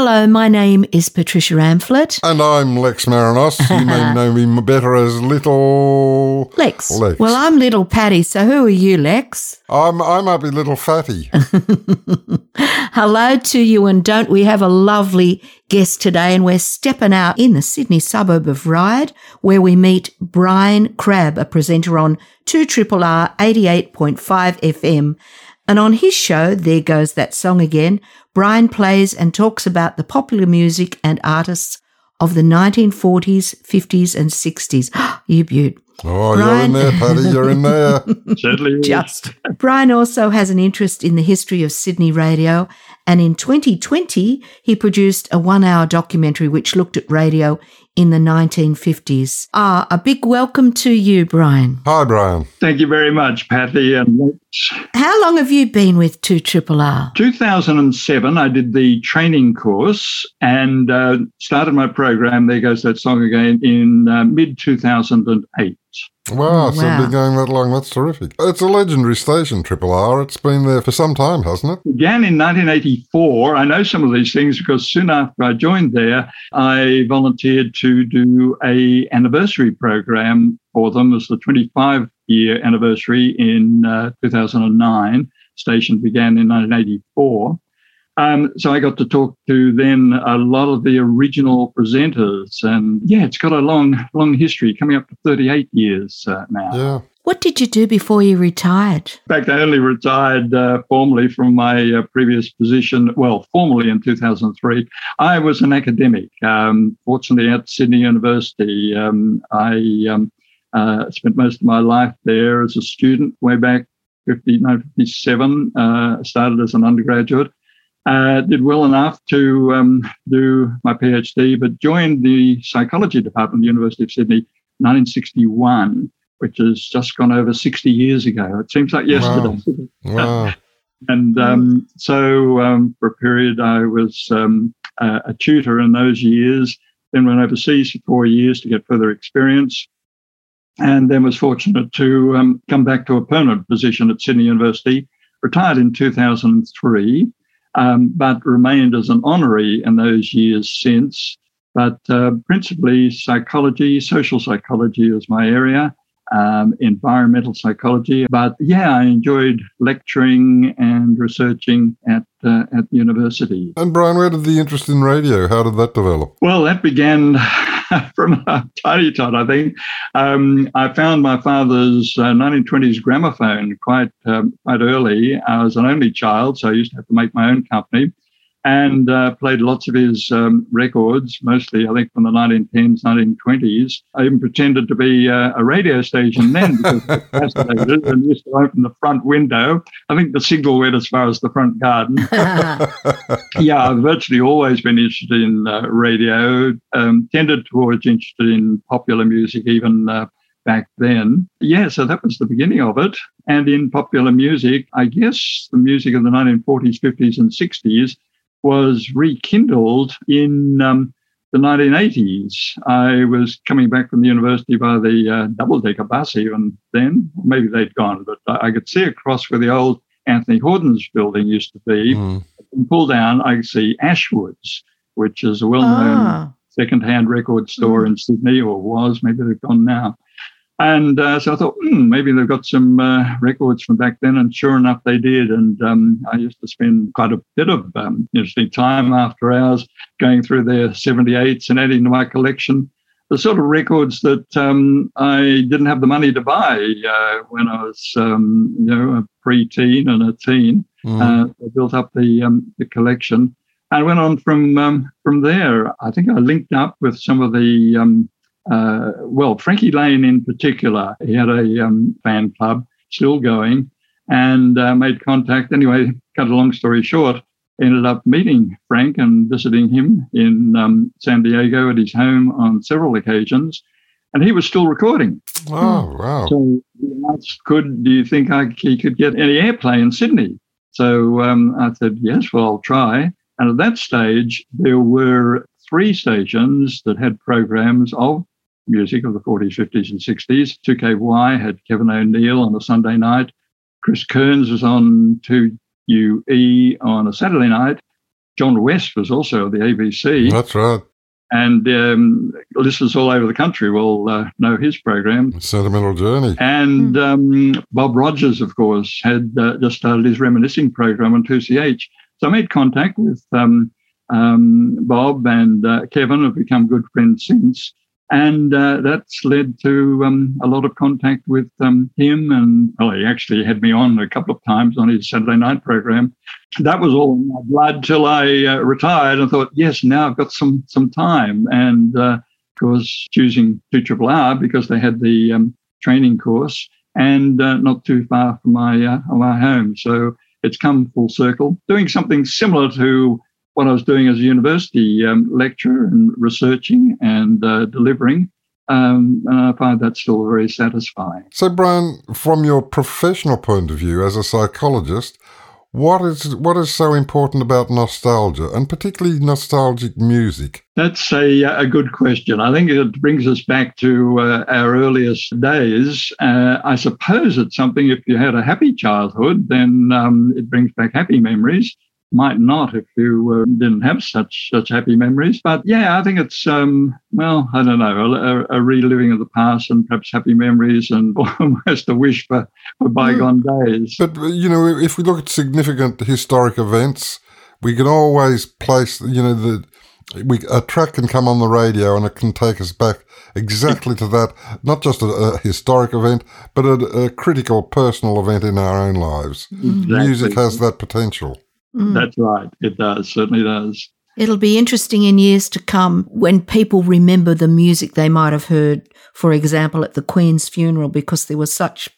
Hello, my name is Patricia Amphlett. And I'm Lex Marinos. You may know me better as Little Lex. Lex. Well, I'm Little Patty, so who are you, Lex? I'm I might be Little Fatty. Hello to you, and don't we have a lovely guest today? And we're stepping out in the Sydney suburb of Ryde, where we meet Brian Crabb, a presenter on 2 Triple R 88.5 FM. And on his show, There Goes That Song Again, Brian plays and talks about the popular music and artists of the 1940s, 50s, and 60s. you beaut. Oh, Brian- you're in there, Paddy. You're in there. Certainly. Just. Brian also has an interest in the history of Sydney radio, and in 2020, he produced a one hour documentary which looked at radio in the 1950s. Ah, a big welcome to you, Brian. Hi, Brian. Thank you very much, Patty. And Lex. How long have you been with 2 Triple R? 2007, I did the training course and uh, started my program. There goes that song again in uh, mid 2008. Wow, so wow. been going that long. That's terrific. It's a legendary station, Triple R. It's been there for some time, hasn't it? Began in 1984. I know some of these things because soon after I joined there, I volunteered to do a anniversary program for them. as the 25 year anniversary in uh, 2009. Station began in 1984. Um, so I got to talk to then a lot of the original presenters, and yeah, it's got a long, long history, coming up to 38 years uh, now. Yeah. What did you do before you retired? In fact, I only retired uh, formally from my uh, previous position. Well, formally in 2003. I was an academic. Um, fortunately, at Sydney University, um, I um, uh, spent most of my life there as a student way back 50, 1957. Uh, started as an undergraduate. Uh, did well enough to um, do my PhD, but joined the psychology department at the University of Sydney 1961 which has just gone over 60 years ago. It seems like yesterday. Wow. And um, so um, for a period, I was um, a, a tutor in those years, then went overseas for four years to get further experience. And then was fortunate to um, come back to a permanent position at Sydney University, retired in 2003, um, but remained as an honorary in those years since. But uh, principally psychology, social psychology is my area um, environmental psychology. But yeah, I enjoyed lecturing and researching at uh, at university. And Brian, where did the interest in radio? How did that develop? Well, that began from a tiny tot, I think. Um, I found my father's uh, 1920s gramophone quite um, quite early. I was an only child, so I used to have to make my own company. And uh, played lots of his um, records, mostly I think from the 1910s, 1920s. I even pretended to be uh, a radio station then because I was fascinated and used to open the front window. I think the signal went as far as the front garden yeah, I've virtually always been interested in uh, radio, um, tended towards interested in popular music even uh, back then. Yeah, so that was the beginning of it. And in popular music, I guess the music of the 1940s, 50s, and 60s was rekindled in um, the 1980s. I was coming back from the university by the uh, double decker bus even then. Maybe they'd gone, but I I could see across where the old Anthony Hordern's building used to be Mm. and pull down, I could see Ashwoods, which is a well-known Ah. second-hand record store in Sydney, or was. Maybe they've gone now. And uh, so I thought, hmm, maybe they've got some uh, records from back then. And sure enough, they did. And um, I used to spend quite a bit of um, interesting time after hours going through their 78s and adding to my collection the sort of records that um, I didn't have the money to buy uh, when I was, um, you know, a pre-teen and a teen. Mm. Uh, I built up the um, the collection and went on from um, from there. I think I linked up with some of the um, uh, well, Frankie Laine in particular. He had a um, fan club still going, and uh, made contact. Anyway, cut a long story short, ended up meeting Frank and visiting him in um, San Diego at his home on several occasions, and he was still recording. oh, wow. So he asked, could do you think I, he could get any airplay in Sydney? So um, I said, yes, well, I'll try. And at that stage, there were three stations that had programs of music of the 40s, 50s, and 60s. 2KY had Kevin O'Neill on a Sunday night. Chris Kearns was on 2UE on a Saturday night. John West was also of the ABC. That's right. And um, listeners all over the country will uh, know his program. Sentimental Journey. And um, Bob Rogers, of course, had uh, just started his reminiscing program on 2CH. So I made contact with um, um, Bob and uh, Kevin, have become good friends since. And uh, that's led to um, a lot of contact with um, him. And well, he actually had me on a couple of times on his Saturday night program. That was all in my blood till I uh, retired and thought, yes, now I've got some some time. And uh, of course, choosing 2 R because they had the um, training course and uh, not too far from my, uh, my home. So it's come full circle, doing something similar to what I was doing as a university um, lecturer and researching and uh, delivering. Um, and I find that still very satisfying. So, Brian, from your professional point of view as a psychologist, what is what is so important about nostalgia, and particularly nostalgic music? That's a, a good question. I think it brings us back to uh, our earliest days. Uh, I suppose it's something. If you had a happy childhood, then um, it brings back happy memories might not if you uh, didn't have such such happy memories. But yeah, I think it's um, well, I don't know, a, a, reliving of the past and perhaps happy memories and almost a wish for, for bygone days. But you know, if we look at significant historic events, we can always place you know the. We, a track can come on the radio and it can take us back exactly to that, not just a, a historic event, but a, a, critical personal event in our own lives. Exactly. Music has that potential. Mm. That's right. It does. Certainly does. It'll be interesting in years to come when people remember the music they might have heard, for example, at the Queen's funeral, because there was such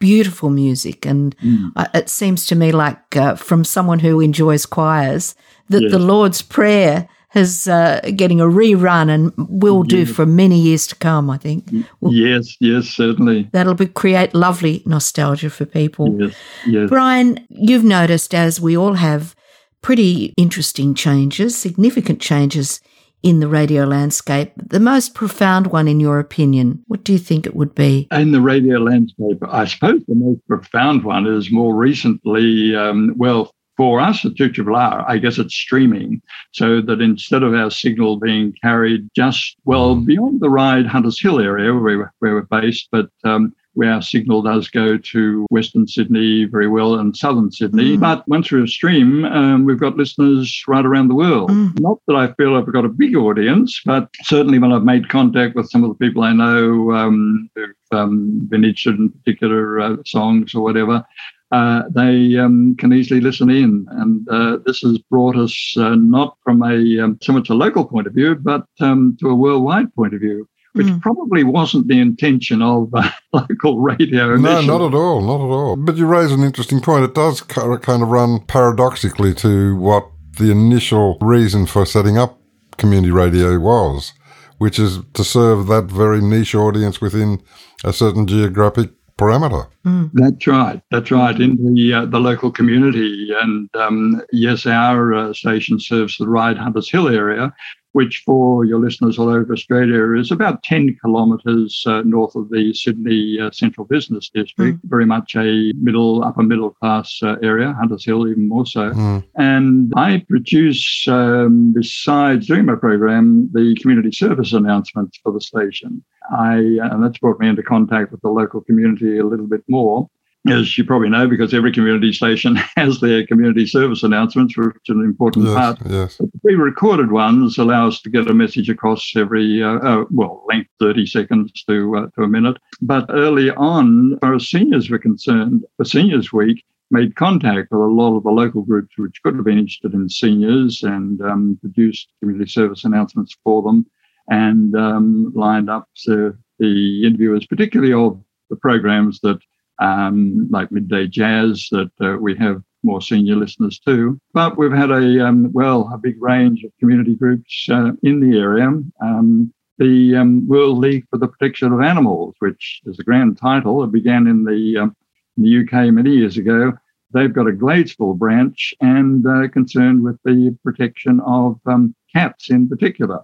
beautiful music. And mm. it seems to me like, uh, from someone who enjoys choirs, that yes. the Lord's Prayer is uh, getting a rerun and will do for many years to come. I think. Well, yes, yes, certainly. That'll be, create lovely nostalgia for people. Yes, yes. Brian, you've noticed, as we all have, pretty interesting changes, significant changes in the radio landscape. The most profound one, in your opinion, what do you think it would be? In the radio landscape, I suppose the most profound one is more recently, um, well, for us at 2RRR, I guess it's streaming, so that instead of our signal being carried just, well, mm. beyond the Ryde Hunters Hill area where we're, where we're based, but um, where our signal does go to Western Sydney very well and Southern Sydney. Mm. But once we're a stream, um, we've got listeners right around the world. Mm. Not that I feel I've got a big audience, but certainly when I've made contact with some of the people I know um, who've um, been interested in particular uh, songs or whatever, uh, they um, can easily listen in. And uh, this has brought us uh, not from a um, so much a local point of view, but um, to a worldwide point of view, which mm. probably wasn't the intention of uh, local radio. Initially. No, not at all, not at all. But you raise an interesting point. It does kind of run paradoxically to what the initial reason for setting up community radio was, which is to serve that very niche audience within a certain geographic parameter. Mm. That's right. That's right. In the uh, the local community, and um, yes, our uh, station serves the Ryde Hunters Hill area, which for your listeners all over Australia is about 10 kilometres uh, north of the Sydney uh, Central Business District, mm. very much a middle, upper middle class uh, area, Hunters Hill even more so. Mm. And I produce, um, besides doing my program, the community service announcements for the station. I, and that's brought me into contact with the local community a little bit more as you probably know, because every community station has their community service announcements, which is an important yes, part. Yes. But the pre-recorded ones allow us to get a message across every, uh, uh, well, length 30 seconds to, uh, to a minute. But early on, as far as seniors were concerned, for Seniors Week, made contact with a lot of the local groups which could have been interested in seniors and um, produced community service announcements for them and um, lined up so the interviewers, particularly of the programs that um, like Midday Jazz that uh, we have more senior listeners too. But we've had a, um, well, a big range of community groups uh, in the area. Um, the um, World League for the Protection of Animals, which is a grand title, it began in the, um, in the UK many years ago. They've got a Gladesville branch and uh, concerned with the protection of um, cats in particular.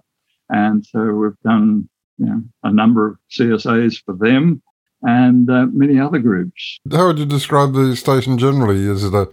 And so we've done you know, a number of CSAs for them and uh, many other groups. How would you describe the station generally? Is it a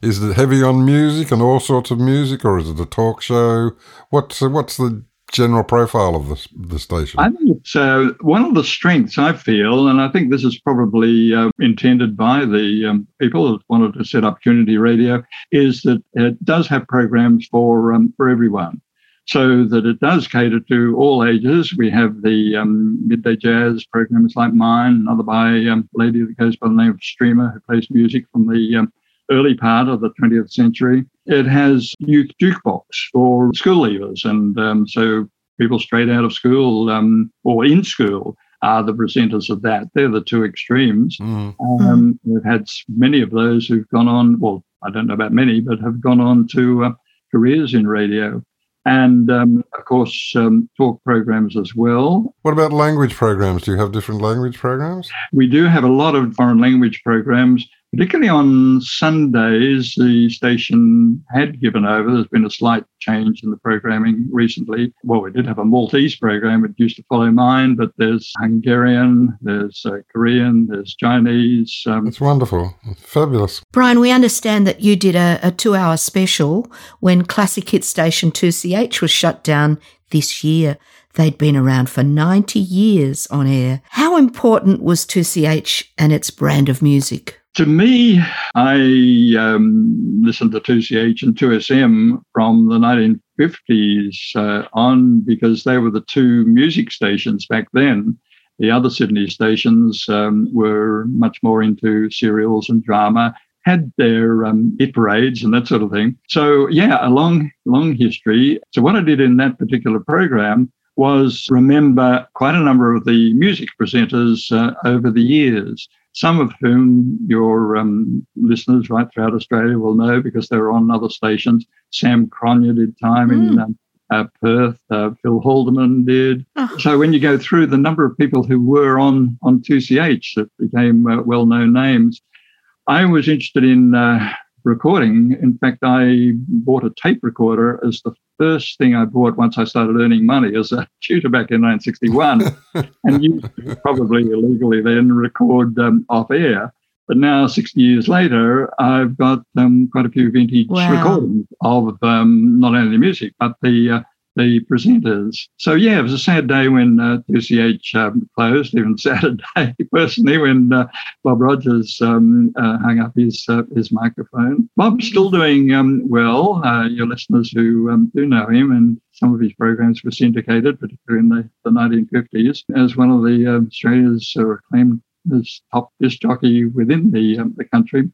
Is it heavy on music and all sorts of music, or is it a talk show? What's what's the general profile of the, the station? I think it's uh, one of the strengths I feel, and I think this is probably uh, intended by the um, people that wanted to set up community radio, is that it does have programs for um, for everyone. So that it does cater to all ages. We have the um, midday jazz programs like mine, another by um, a lady that goes by the name of Streamer, who plays music from the um, early part of the 20th century. It has youth jukebox for school leavers. And um, so people straight out of school um, or in school are the presenters of that. They're the two extremes. Mm. Um, we've had many of those who've gone on, well, I don't know about many, but have gone on to uh, careers in radio. And um, of course, um, talk programs as well. What about language programs? Do you have different language programs? We do have a lot of foreign language programs particularly on Sundays, the station had given over. There's been a slight change in the programming recently. Well, we did have a Maltese program, it used to follow mine, but there's Hungarian, there's uh, Korean, there's Chinese. Um, That's wonderful. Fabulous. Brian, we understand that you did a, a two hour special when Classic Hit Station 2CH was shut down this year. They'd been around for 90 years on air. How important was 2CH and its brand of music? To me, I um, listened to 2CH and 2SM from the 1950s uh, on because they were the two music stations back then. The other Sydney stations um, were much more into serials and drama, had their um, hit parades and that sort of thing. So, yeah, a long, long history. So, what I did in that particular program was remember quite a number of the music presenters uh, over the years some of whom your um, listeners right throughout Australia will know because they were on other stations. Sam Cronje did time mm. in um, uh, Perth. Uh, Phil Haldeman did. Oh. So when you go through the number of people who were on on 2CH that became uh, well-known names, I was interested in uh, recording. In fact, I bought a tape recorder as the first thing I bought once I started earning money as a tutor back in 1961, and used to probably illegally then record um, off air. But now, 60 years later, I've got um, quite a few vintage wow. recordings of um, not only the music, but the uh, the presenters. So yeah, it was a sad day when uh, 2CH um, closed, even sadder day personally when uh, Bob Rogers um, uh, hung up his uh, his microphone. Bob's still doing um, well. Uh, your listeners who um, do know him and some of his programs were syndicated, particularly in the, the 1950s, as one of the uh, Australia's acclaimed as top disc jockey within the um, the country.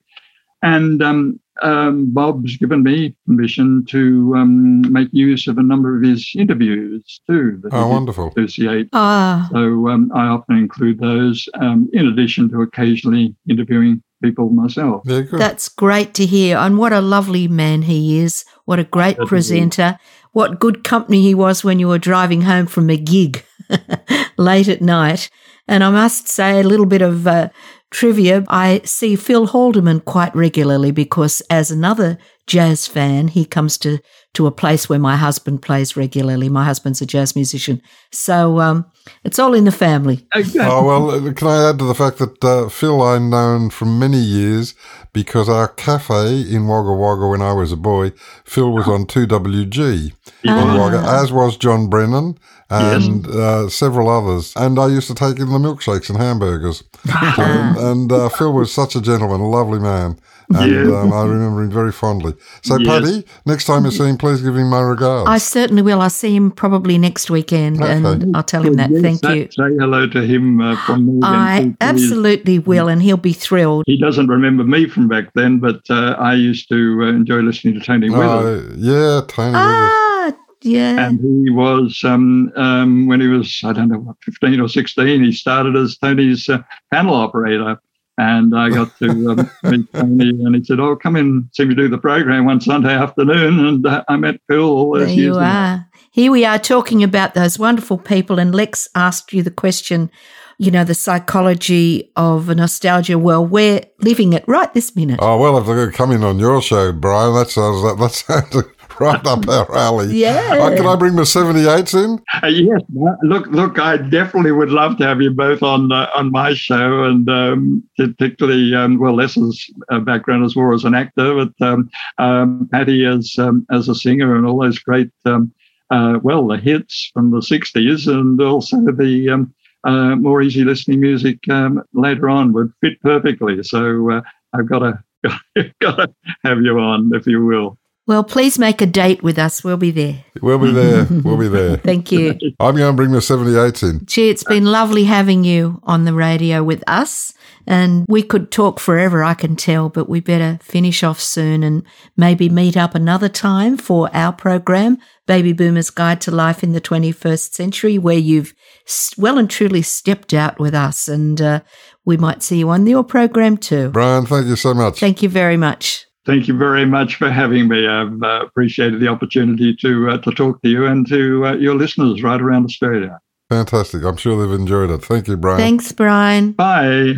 And um, um, Bob's given me permission to um, make use of a number of his interviews too. oh, wonderful. Associate. Ah. So um, I often include those um, in addition to occasionally interviewing people myself. Yeah, good. That's great to hear. And what a lovely man he is. What a great that presenter. What good company he was when you were driving home from a gig late at night. And I must say, a little bit of uh, trivia, I see Phil Haldeman quite regularly because as another jazz fan, he comes to, to a place where my husband plays regularly. My husband's a jazz musician. So um, it's all in the family. Oh, well, uh, can I add to the fact that uh, Phil I've known for many years because our cafe in Wagga Wagga when I was a boy, Phil was on 2WG ah. in Wagga, as was John Brennan and yes. uh, several others. And I used to take in the milkshakes and hamburgers. and, and uh, Phil was such a gentleman, a lovely man. And yeah. um, I remember him very fondly. So, yes. Paddy, next time you see him, please give him my regards. I certainly will. I'll see him probably next weekend okay. and I'll tell him that. Yes, Thank you. Say hello to him uh, from me. I absolutely will, and he'll be thrilled. He doesn't remember me from back then, but uh, I used to uh, enjoy listening to Tony Withers. yeah, Tony ah, Withers. Yeah. And he was, um, um, when he was, I don't know, what, 15 or 16, he started as Tony's uh, panel operator. And I got to um, meet Tony, and he said, "Oh, come in, see me do the program one Sunday afternoon." And uh, I met Phil all those there years. You are. Here we are talking about those wonderful people, and Lex asked you the question. You know the psychology of nostalgia. Well, we're living it right this minute. Oh well, if they're going to come in on your show, Brian, that sounds that, that sounds right up our alley. Yeah. Oh, can I bring my 78s in? Uh, yes, look, look. I definitely would love to have you both on uh, on my show, and um, particularly, um, well, Les's uh, background as more as an actor, but um, um, Patty as um, as a singer, and all those great, um, uh, well, the hits from the '60s, and also the uh, more easy listening music later on would fit perfectly. So uh, I've got to got to have you on, if you will. Well, please make a date with us. We'll be there. We'll be there. We'll be there. Thank you. I'm going to bring the 78s in. Gee, it's been lovely having you on the radio with us. And we could talk forever, I can tell, but we better finish off soon and maybe meet up another time for our program, Baby Boomers Guide to Life in the 21st Century, where you've well and truly stepped out with us. And uh, we might see you on your program too. Brian, thank you so much. Thank you very much. Thank you very much for having me. I've uh, appreciated the opportunity to uh, to talk to you and to uh, your listeners right around Australia. Fantastic. I'm sure they've enjoyed it. Thank you, Brian. Thanks, Brian. Bye.